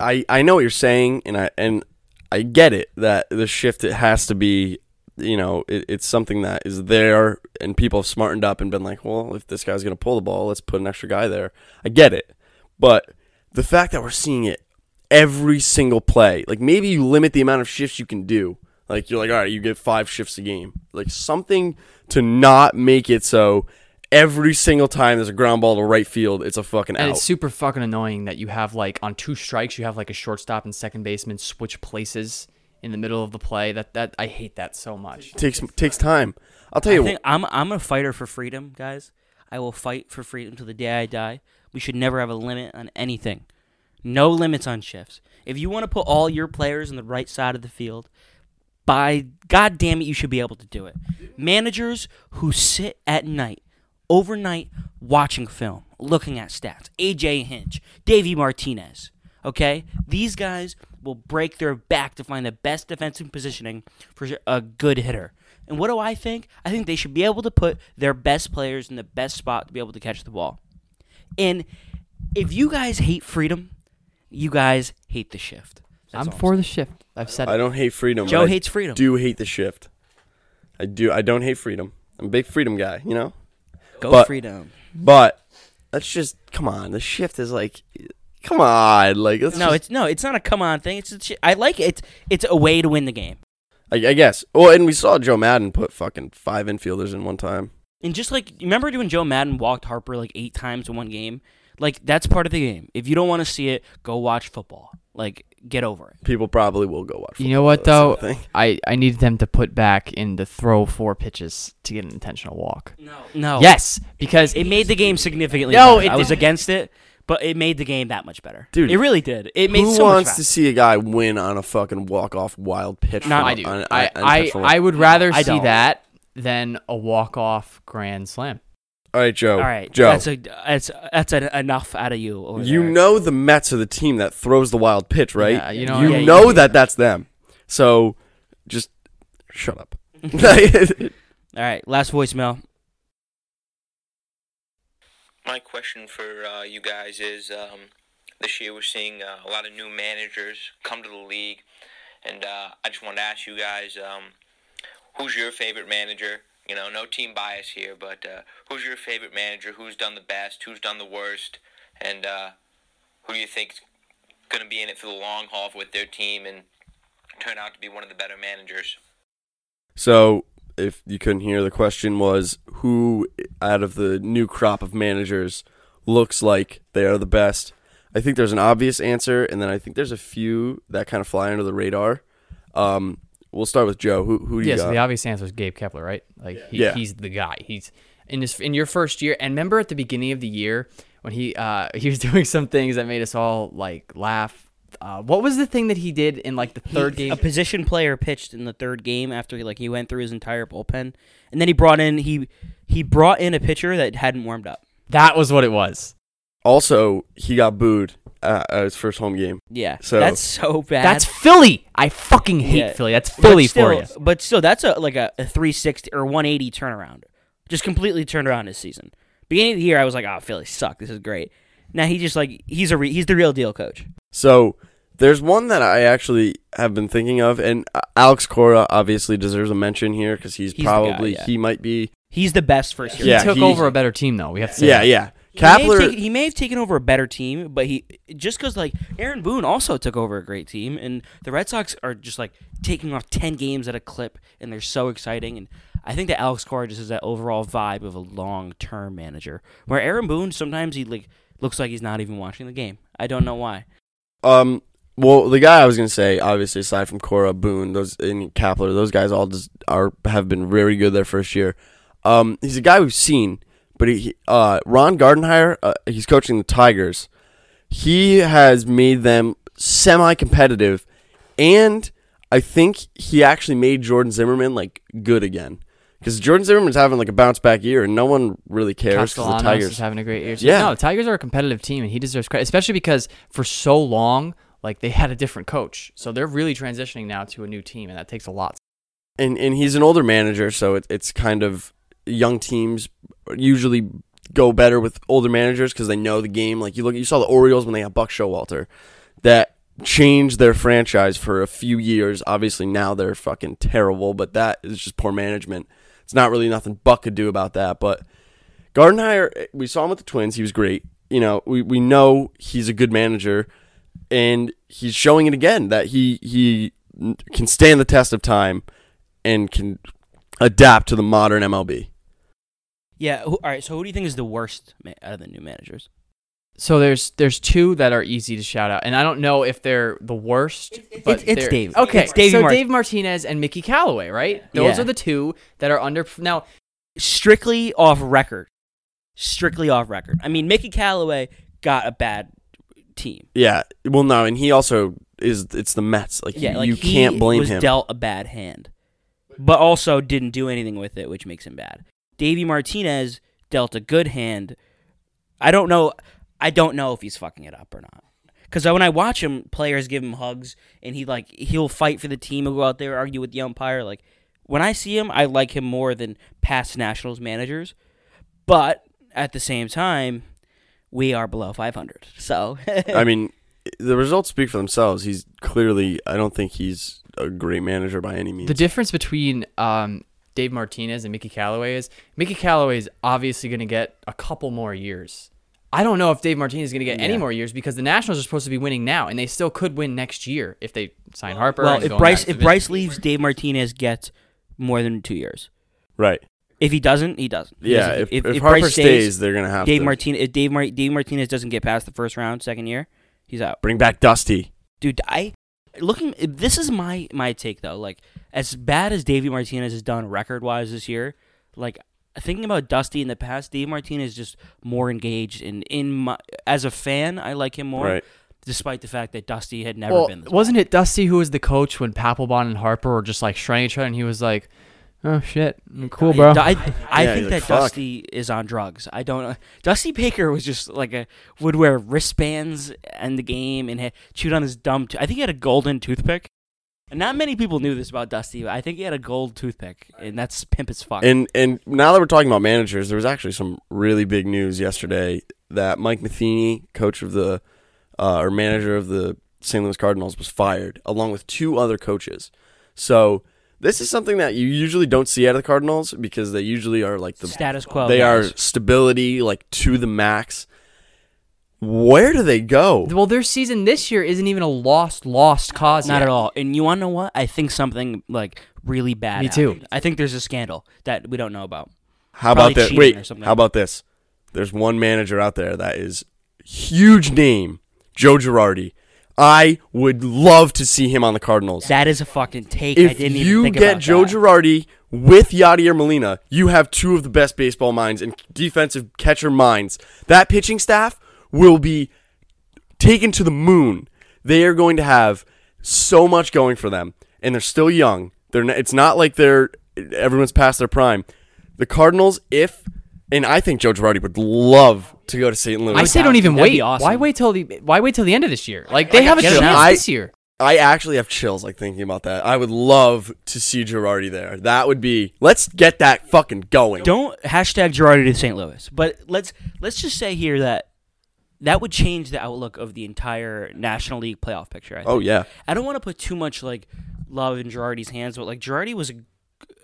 Speaker 1: I, I know what you're saying, and I and I get it that the shift it has to be, you know, it, it's something that is there, and people have smartened up and been like, well, if this guy's gonna pull the ball, let's put an extra guy there. I get it, but the fact that we're seeing it every single play, like maybe you limit the amount of shifts you can do. Like you're like, all right, you get five shifts a game, like something to not make it so every single time there's a ground ball to right field, it's a fucking
Speaker 3: And
Speaker 1: out.
Speaker 3: it's super fucking annoying that you have like on two strikes, you have like a shortstop and second baseman switch places in the middle of the play. That that I hate that so much.
Speaker 1: takes takes time. I'll tell
Speaker 2: I
Speaker 1: you.
Speaker 2: think I'm I'm a fighter for freedom, guys. I will fight for freedom till the day I die. We should never have a limit on anything. No limits on shifts. If you want to put all your players on the right side of the field, by god damn it you should be able to do it. Managers who sit at night, overnight watching film, looking at stats. AJ Hinch, Davey Martinez, okay? These guys will break their back to find the best defensive positioning for a good hitter. And what do I think? I think they should be able to put their best players in the best spot to be able to catch the ball. And if you guys hate freedom, you guys hate the shift. That's
Speaker 3: I'm
Speaker 2: all
Speaker 3: for the shift. I've said
Speaker 1: I
Speaker 3: it.
Speaker 1: don't hate freedom.
Speaker 2: Joe hates freedom.
Speaker 1: Do hate the shift. I do. I don't hate freedom. I'm a big freedom guy. You know.
Speaker 2: Go
Speaker 1: but-
Speaker 2: freedom.
Speaker 1: But let's just come on. The shift is like, come on. Like
Speaker 2: No,
Speaker 1: just-
Speaker 2: it's no, it's not a come on thing. It's, it's I like it. It's it's a way to win the game.
Speaker 1: I, I guess. Well, and we saw Joe Maddon put fucking five infielders in one time.
Speaker 2: And just like remember when Joe Maddon walked Harper like eight times in one game? Like that's part of the game. If you don't want to see it, go watch football. Like, get over it.
Speaker 1: People probably will go watch.
Speaker 3: You know what
Speaker 1: that's
Speaker 3: though?
Speaker 1: the thing.
Speaker 3: I I needed them to put back in the throw four pitches to get an intentional walk.
Speaker 2: No, no.
Speaker 3: Yes, because
Speaker 2: it made the game significantly.
Speaker 3: No, it
Speaker 2: I was against it, but it made the game that much better.
Speaker 1: Dude,
Speaker 2: it really did. It made
Speaker 1: Who
Speaker 2: so
Speaker 1: wants
Speaker 2: much
Speaker 1: to see a guy win on a fucking walk off wild pitch?
Speaker 2: Not-
Speaker 1: from
Speaker 3: I
Speaker 1: a-
Speaker 3: do.
Speaker 1: on-
Speaker 3: I
Speaker 1: on- on
Speaker 3: I, I would rather
Speaker 2: I
Speaker 3: see
Speaker 2: don't.
Speaker 3: that than a walk off grand slam.
Speaker 1: All right, Joe.
Speaker 2: All right,
Speaker 1: Joe.
Speaker 2: That's a that's that's a, enough out of you. Over
Speaker 1: you
Speaker 2: there.
Speaker 1: know the Mets are the team that throws the wild pitch, right?
Speaker 3: Yeah, you know-
Speaker 1: you
Speaker 3: Yeah, you-
Speaker 1: know that that's them. So just shut up. *laughs* *laughs*
Speaker 2: All right, last voicemail.
Speaker 6: My question for uh, you guys is um, this year we're seeing uh, a lot of new managers come to the league, and uh, I just wanted to ask you guys um, who's your favorite manager? You know, no team bias here, but uh, who's your favorite manager? Who's done the best? Who's done the worst? And uh, who do you think's going to be in it for the long haul with their team and turn out to be one of the better managers?
Speaker 1: so if you couldn't hear, the question was who out of the new crop of managers looks like they are the best. I think there's an obvious answer, and then I think there's a few that kind of fly under the radar. Um, we'll start with Joe. Who who do you
Speaker 3: Yeah, so
Speaker 1: got?
Speaker 3: the obvious answer is Gabe Kapler, right? Like he,
Speaker 1: Yeah.
Speaker 3: he's the guy. He's in his in your first year. And remember at the beginning of the year when he uh *laughs* he was doing some things that made us all like laugh. Uh, what was the thing that he did in like the third
Speaker 2: He-
Speaker 3: game?
Speaker 2: a position player pitched in the third game after he like he went through his entire bullpen, and then he brought in he he brought in a pitcher that hadn't warmed up.
Speaker 3: That was what it was.
Speaker 1: also, he got booed at, at his first home game.
Speaker 2: Yeah,
Speaker 1: So-
Speaker 2: that's so bad.
Speaker 3: That's Philly. I fucking hate
Speaker 2: Yeah.
Speaker 3: Philly. That's
Speaker 2: But
Speaker 3: Philly
Speaker 2: still,
Speaker 3: for you.
Speaker 2: But still, that's a like a, a 360 or 180 turnaround. Just completely turned around his season. Beginning of the year, I was like, "Oh, Philly suck. This is great." Now he just like he's a re- he's the real deal coach.
Speaker 1: So there's one that I actually have been thinking of, and uh, Alex Cora obviously deserves a mention here because he's,
Speaker 2: He's the guy,
Speaker 1: probably
Speaker 2: yeah.
Speaker 1: he might be.
Speaker 2: He's the best first year.
Speaker 3: He
Speaker 1: Yeah,
Speaker 3: took
Speaker 1: he-
Speaker 3: over a better team though. We have to say
Speaker 1: Yeah,
Speaker 3: that.
Speaker 1: yeah.
Speaker 2: He may, have
Speaker 1: Kapler.
Speaker 2: taken, he may have taken over a better team, but he just because like Aaron Boone also took over a great team, and the Red Sox are just like taking off ten games at a clip, and they're so exciting. And I think that Alex Cora just has that overall vibe of a long term manager, where Aaron Boone sometimes he like looks like he's not even watching the game. I don't know why.
Speaker 1: Um. Well, the guy I was gonna say, obviously, aside from Cora, Boone, those and Kapler, those guys all just are have been very good their first year. Um, he's a guy we've seen, but he, uh, Ron Gardenhire, uh, he's coaching the Tigers. He has made them semi-competitive, and I think he actually made Jordann Zimmermann like good again. Because Jordann Zimmermann's having like a bounce back year, and no one really cares because the Tigers.
Speaker 3: is having a great year. Too.
Speaker 1: Yeah.
Speaker 3: No, the Tigers are a competitive team, and he deserves credit, especially because for so long, like they had a different coach, so they're really transitioning now to a new team, and that takes a lot.
Speaker 1: and and he's an older manager, so it, it's kind of young teams usually go better with older managers because they know the game. Like you look, you saw the Orioles when they had Buck Showalter, that changed their franchise for a few years. Obviously now they're fucking terrible, but that is just poor management. It's not really nothing Buck could do about that. But Gardenhire, we saw him with the Twins. He was great. You know, we, we know he's a good manager, and he's showing it again that he he can stand the test of time and can adapt to the modern MLB.
Speaker 2: Yeah. Who, all right. So who do you think is the worst ma- out of the new managers?
Speaker 3: So there's there's two that are easy to shout out, and I don't know if they're the worst. but
Speaker 2: it's- it's Dave.
Speaker 3: Okay,
Speaker 2: It's Davey
Speaker 3: so
Speaker 2: Mart-
Speaker 3: Dave Martinez and Mickey Callaway, right? Those
Speaker 2: Yeah.
Speaker 3: are the two that are under. Now,
Speaker 2: strictly off record. Strictly off record. I mean, Mickey Callaway got a bad team.
Speaker 1: Yeah, well, no, and he also is. It's the Mets. Like,
Speaker 2: Yeah,
Speaker 1: you,
Speaker 2: like
Speaker 1: you can't blame him.
Speaker 2: was
Speaker 1: him.
Speaker 2: dealt a bad hand, but also didn't do anything with it, which makes him bad. Davey Martinez dealt a good hand. I don't know. I don't know if he's fucking it up or not. Because when I watch him, players give him hugs, and he like he'll fight for the team. He'll go out there argue with the umpire. Like when I see him, I like him more than past Nationals managers. But at the same time, we are below 500. So
Speaker 1: I *laughs* mean, the results speak for themselves. He's clearly. I don't think he's a great manager by any means.
Speaker 3: the difference between um, Dave Martinez and Mickey Callaway is Mickey Callaway is obviously going to get a couple more years. I don't know if Dave Martinez is going to get any more years because the Nationals are supposed to be winning now, and they still could win next year if they sign Harper.
Speaker 2: well, if Bryce if. Bryce leaves, Dave Martinez gets more than two years.
Speaker 1: right?
Speaker 2: If he doesn't, he doesn't. He
Speaker 1: Yeah.
Speaker 2: doesn't.
Speaker 1: If, if, Harper
Speaker 2: Bryce
Speaker 1: stays, they're gonna have
Speaker 2: Dave
Speaker 1: to
Speaker 2: Martinez if Dave, Mar- Dave Martinez doesn't get past the first round, second year, he's out.
Speaker 1: bring back Dusty.
Speaker 2: Dude, I looking. This is my my take though. Like as bad as Davey Martinez has done record wise this year, like thinking about Dusty in the past, Dave Martinez is just more engaged in in my as a fan. I like him more,
Speaker 1: Right.
Speaker 2: despite the fact that Dusty had never
Speaker 3: Well,
Speaker 2: been. This
Speaker 3: wasn't it Dusty who was the coach when Papelbon and Harper were just like shredding each other, and he was like, "Oh shit, cool, bro."
Speaker 2: I, I, I
Speaker 1: Yeah,
Speaker 2: think that
Speaker 1: like, "Fuck."
Speaker 2: Dusty is on drugs. I don't. know. Dusty Baker was just like a would wear wristbands in the game and had, chewed on his dumb. T- I think he had a golden toothpick. And not many people knew this about Dusty. But I think he had a gold toothpick, and that's pimp as fuck.
Speaker 1: And and now that we're talking about managers, there was actually some really big news yesterday that Mike Matheny, coach of the uh, or manager of the St. Louis Cardinals, was fired along with two other coaches. So this is something that you usually don't see out of the Cardinals because they usually are like the
Speaker 2: Status quo.
Speaker 1: they are stability like to the max. Where do they go?
Speaker 3: well, their season this year isn't even a lost lost cause.
Speaker 2: not
Speaker 3: yet.
Speaker 2: at all. And you want to know what? I think something like really bad.
Speaker 3: Me too.
Speaker 2: I think there's a scandal that we don't know about.
Speaker 1: How
Speaker 2: Probably
Speaker 1: about this? Wait,
Speaker 2: or
Speaker 1: how about this? There's one manager out there that is huge name, Joe Girardi. I would love to see him on the Cardinals.
Speaker 2: That is a fucking take. I
Speaker 1: if
Speaker 2: didn't even
Speaker 1: you
Speaker 2: think
Speaker 1: get
Speaker 2: about
Speaker 1: Joe
Speaker 2: that.
Speaker 1: Girardi with Yadier Molina, you have two of the best baseball minds and defensive catcher minds. That pitching staff will be taken to the moon. They are going to have so much going for them, and they're still young. They're it's not like they're everyone's past their prime. The Cardinals, if and I think Joe Girardi would love to go to St. Louis.
Speaker 3: I say don't even
Speaker 2: that'd be
Speaker 3: wait.
Speaker 2: awesome.
Speaker 3: Why wait till the Why wait till the end of this year? Like they have a
Speaker 2: get
Speaker 3: chance
Speaker 1: out.
Speaker 3: this year.
Speaker 1: I actually have chills like thinking about that. I would love to see Girardi there. That would be. Let's get that fucking going.
Speaker 2: Don't hashtag Girardi to St. Louis. But let's let's just say here that that would change the outlook of the entire National League playoff picture. I oh, think.
Speaker 1: Oh yeah.
Speaker 2: I don't want to put too much like love in Girardi's hands, but like Girardi was a,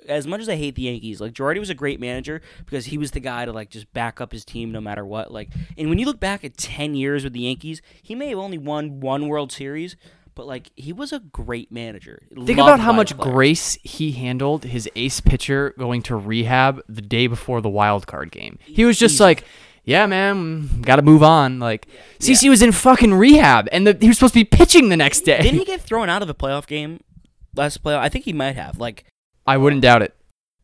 Speaker 2: as much as I hate the Yankees, like Girardi was a great manager because he was the guy to like just back up his team no matter what. Like, and when you look back at ten years with the Yankees, he may have only won one World Series, but like he was a great manager.
Speaker 3: Think
Speaker 2: Loved
Speaker 3: about how much
Speaker 2: players.
Speaker 3: grace he handled his ace pitcher going to rehab the day before the wild card game. He was just
Speaker 2: Easy.
Speaker 3: like, "Yeah, man, got to move on." Like CC was in fucking rehab, and the, he was supposed to be pitching the next day.
Speaker 2: Didn't he *laughs* get thrown out of the playoff game last playoff? I think he might have. Like,
Speaker 3: I wouldn't doubt it.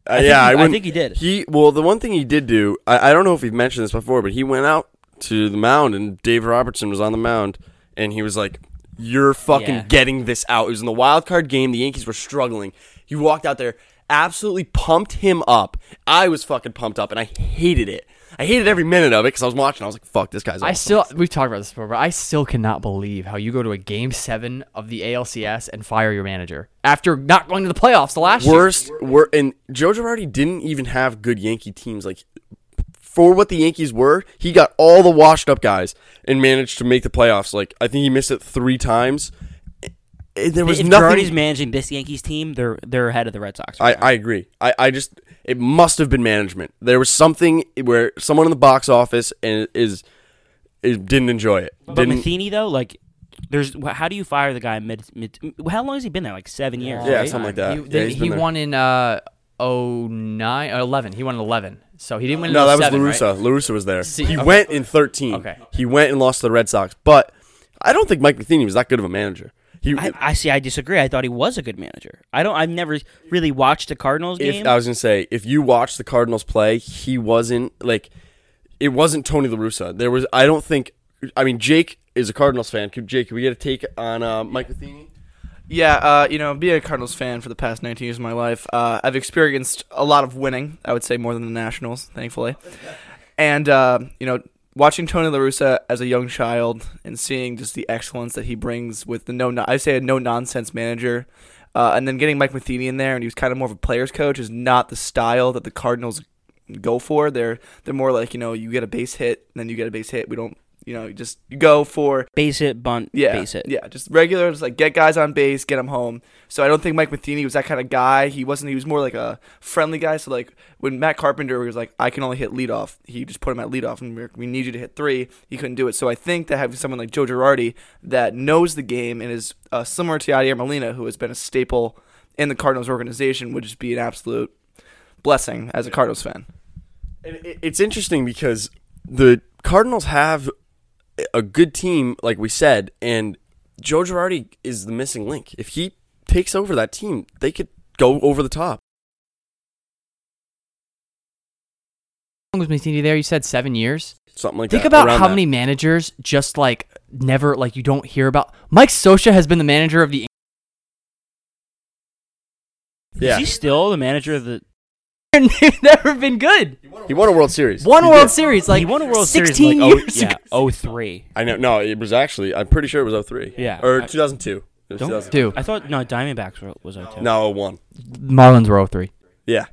Speaker 1: Uh,
Speaker 2: I
Speaker 1: yeah,
Speaker 2: he-
Speaker 1: I,
Speaker 2: I
Speaker 1: wouldn't-
Speaker 2: think he did.
Speaker 1: He well, the one thing he did do, I, I don't know if we've mentioned this before, but he went out to the mound and Dave Robertson was on the mound, and he was like, "You're fucking
Speaker 2: Yeah.
Speaker 1: getting this out." It was in the wild card game. The Yankees were struggling. He walked out there, absolutely pumped him up. I was fucking pumped up, and I hated it. I hated every minute of it because I was watching. I was like, "Fuck, this guy's."
Speaker 3: I still we've talked about this before, but I still cannot believe how you go to a game seven of the ALCS and fire your manager after not going to the playoffs the last year.
Speaker 1: worst. Wor- and Joe Girardi didn't even have good Yankee teams. Like for what the Yankees were, he got all the washed up guys and managed to make the playoffs. Like I think he missed it three times. There was
Speaker 2: if
Speaker 1: nothing.
Speaker 2: Girardi's managing this Yankees team, they're they're ahead of the Red Sox.
Speaker 1: I,
Speaker 2: right now.
Speaker 1: I agree. I, I just it must have been management. There was something where someone in the box office and is, is didn't enjoy it.
Speaker 2: But
Speaker 1: Didn't,
Speaker 2: Matheny though, like, there's how do you fire the guy mid? mid how long has he been there? Like seven years.
Speaker 1: Yeah,
Speaker 2: right?
Speaker 1: something like that.
Speaker 3: He,
Speaker 1: Yeah,
Speaker 3: they-
Speaker 1: he's been
Speaker 3: he
Speaker 1: there.
Speaker 3: won in uh 09, uh, 11. He won in 11. So he didn't win in
Speaker 1: No, that was
Speaker 3: 07, right?
Speaker 1: La Russa. Larusa was there.
Speaker 3: See-
Speaker 1: he
Speaker 3: okay.
Speaker 1: went in 13.
Speaker 3: Okay.
Speaker 1: He went and lost to the Red Sox. But I don't think Mike Matheny was that good of a manager. He,
Speaker 2: I, I see. I disagree. I thought he was a good manager. I don't. I've never really watched a Cardinals game.
Speaker 1: if I was gonna say, if you watch the Cardinals play, he wasn't like it wasn't Tony La Russa. There was I don't think I mean Jake is a Cardinals fan. Could Jake, could we get a take on uh, Mike Matheny?
Speaker 7: Yeah, uh, you know, being a Cardinals fan for the past 19 years of my life, uh, I've experienced a lot of winning. I would say more than the Nationals, thankfully. And uh, you know, watching Tony La Russa as a young child and seeing just the excellence that he brings with the no, I say a no nonsense manager, uh, and then getting Mike Matheny in there, and he was kind of more of a player's coach, is not the style that the Cardinals go for. They're they're more like you know, you get a base hit, and then you get a base hit. We don't. You know, you just you go for
Speaker 2: base hit, bunt,
Speaker 7: yeah,
Speaker 2: base hit.
Speaker 7: Yeah, just regular, just like get guys on base, get them home. So I don't think Mike Matheny was that kind of guy. He wasn't. He was more like a friendly guy. So like when Matt Carpenter was like, I can only hit leadoff, he just put him at leadoff, and we're, we need you to hit three. He couldn't do it. So I think that having someone like Joe Girardi that knows the game and is uh, similar to Yadier Molina, who has been a staple in the Cardinals organization, would just be an absolute blessing as a Cardinals fan.
Speaker 1: And It's interesting because the Cardinals have a good team, like we said, and Joe Girardi is the missing link. If he takes over that team, they could go over the top.
Speaker 3: How long was Mancini there? You said seven years.
Speaker 1: Something like
Speaker 3: Think
Speaker 1: that.
Speaker 3: Think
Speaker 1: about
Speaker 3: how
Speaker 1: that.
Speaker 3: many managers just like never like you don't hear about. Mike Scioscia has been the manager of the.
Speaker 1: Yeah,
Speaker 2: Is he still the manager of the? *laughs*
Speaker 3: They've never been good.
Speaker 1: he won a World Series.
Speaker 3: One
Speaker 1: He
Speaker 3: World
Speaker 1: did.
Speaker 3: Series, like
Speaker 2: he won a World
Speaker 3: 16
Speaker 2: Series in like oh,
Speaker 3: years
Speaker 2: oh, yeah,
Speaker 3: ago.
Speaker 2: oh three.
Speaker 1: I know. No, it was actually. I'm pretty sure it was 03.
Speaker 2: Yeah.
Speaker 1: or
Speaker 2: I-
Speaker 1: 2002. It was
Speaker 2: Don't-
Speaker 1: 2002.
Speaker 3: Two.
Speaker 2: I thought no Diamondbacks were, was 02.
Speaker 1: No, 01.
Speaker 3: Marlins were 03.
Speaker 1: Yeah.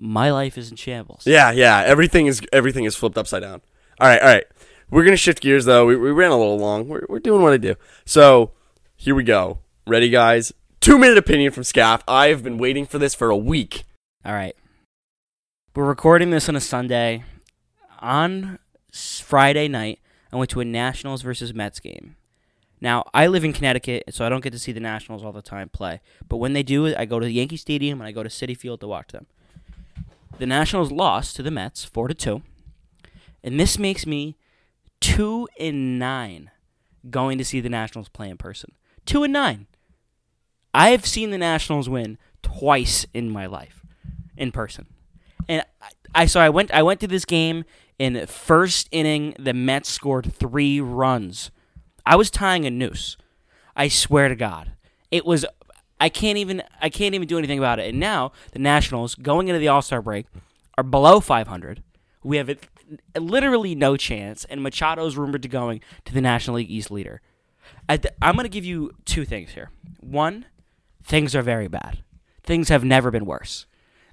Speaker 2: My life is in shambles.
Speaker 1: Yeah, yeah. Everything is everything is flipped upside down. All right, all right. We're gonna shift gears though. We, we ran a little long. We're, we're doing what I do. So here we go. Ready, guys? Two minute opinion from Scaff. I have been waiting for this for a week.
Speaker 2: All right. We're recording this on a Sunday. On Friday night, I went to a Nationals versus Mets game. Now, I live in Connecticut, so I don't get to see the Nationals all the time play. But when they do, I go to Yankee Stadium and I go to Citi Field to watch them. The Nationals lost to the Mets 4 to 2. And this makes me 2 and 9 going to see the Nationals play in person. 2 and 9. I've seen the Nationals win twice in my life in person. And I, I so I went I went to this game in first inning the Mets scored 3 runs. I was tying a noose. I swear to God. It was I can't even I can't even do anything about it. And now the Nationals going into the All-Star break are below 500. We have it, literally no chance and Machado's rumored to going to the National League East leader. I I'm going to give you two things here. One, things are very bad. Things have never been worse.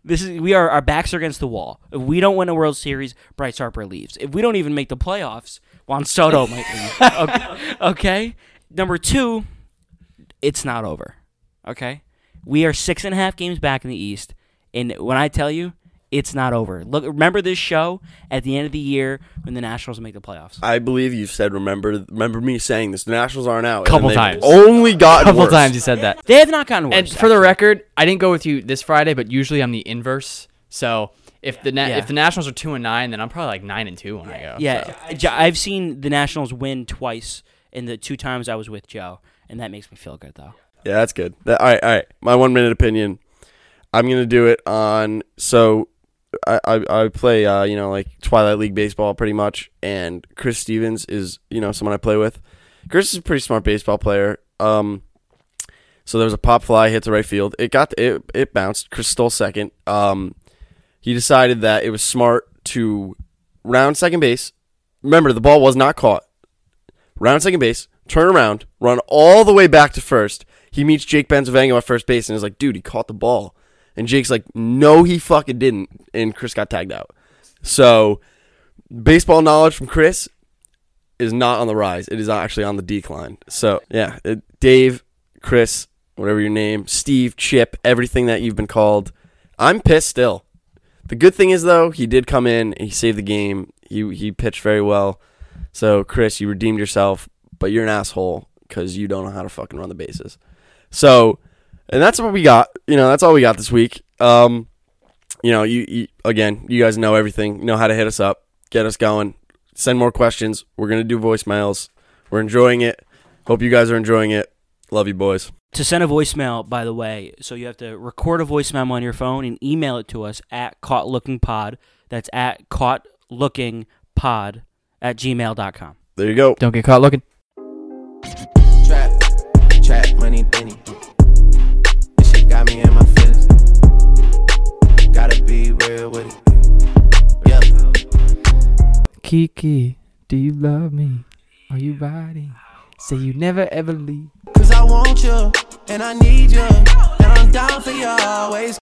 Speaker 2: This is we are our backs are against the wall. If we don't win a World Series, Bryce Harper leaves. If we don't even make the playoffs, Juan Soto *laughs* might leave. Okay. okay. Number two, it's not over. Okay. We are six and a half games back in the East, and when I tell you, it's not over. Look, remember this show at the end of the year when the Nationals make the playoffs.
Speaker 1: I believe you said remember remember me saying this. The Nationals aren't out. and
Speaker 3: Couple
Speaker 1: they've
Speaker 3: times.
Speaker 1: Only got
Speaker 3: A couple
Speaker 1: worse.
Speaker 3: times you said that.
Speaker 2: They have not gotten worse.
Speaker 3: And for the record, I didn't go with you this Friday, but usually I'm the inverse. So if the na-
Speaker 2: Yeah.
Speaker 3: if the Nationals are two and nine, then I'm probably like nine and two when I go.
Speaker 2: Yeah, I've seen the Nationals win twice in the two times I was with Joe, and that makes me feel good though.
Speaker 1: Yeah, that's good. That, all right, all right. My one minute opinion. I'm gonna do it on. So, I I, play uh, you know like Twilight League baseball pretty much, and Chris Stevens is you know someone I play with. Chris is a pretty smart baseball player. Um, so there was a pop fly hit to right field. It got it it bounced. Chris stole second. Um, he decided that it was smart to round second base. Remember, the ball was not caught. Round second base, turn around, run all the way back to first. He meets Jake Benzavango at first base and is like, dude, he caught the ball. And Jake's like, no, he fucking didn't. And Chris got tagged out. So, baseball knowledge from Chris is not on the rise. It is actually on the decline. So, yeah, it, Dave, Chris, whatever your name, Steve, Chip, everything that you've been called, I'm pissed still. The good thing is, though, he did come in, he saved the game, he, he pitched very well. So, Chris, you redeemed yourself, but you're an asshole because you don't know how to fucking run the bases. So, and that's what we got. You know, that's all we got this week. Um, you know, you, you again, you guys know everything. You know how to hit us up, get us going, send more questions. We're gonna do voicemails. We're enjoying it. Hope you guys are enjoying it. Love you, boys.
Speaker 2: To send a voicemail, by the way, so you have to record a voice memo on your phone and email it to us at caught looking pod. That's at caught looking pod at gmail.com.
Speaker 1: There you go.
Speaker 3: Don't get caught looking.
Speaker 5: Trap, trap, money, penny. This shit got me in my feelings. Gotta be real with it. Yeah.
Speaker 3: Kiki, do you love me? Are you riding? Say you never ever leave.
Speaker 5: Cause I want you, and I need you, and I'm down for you always.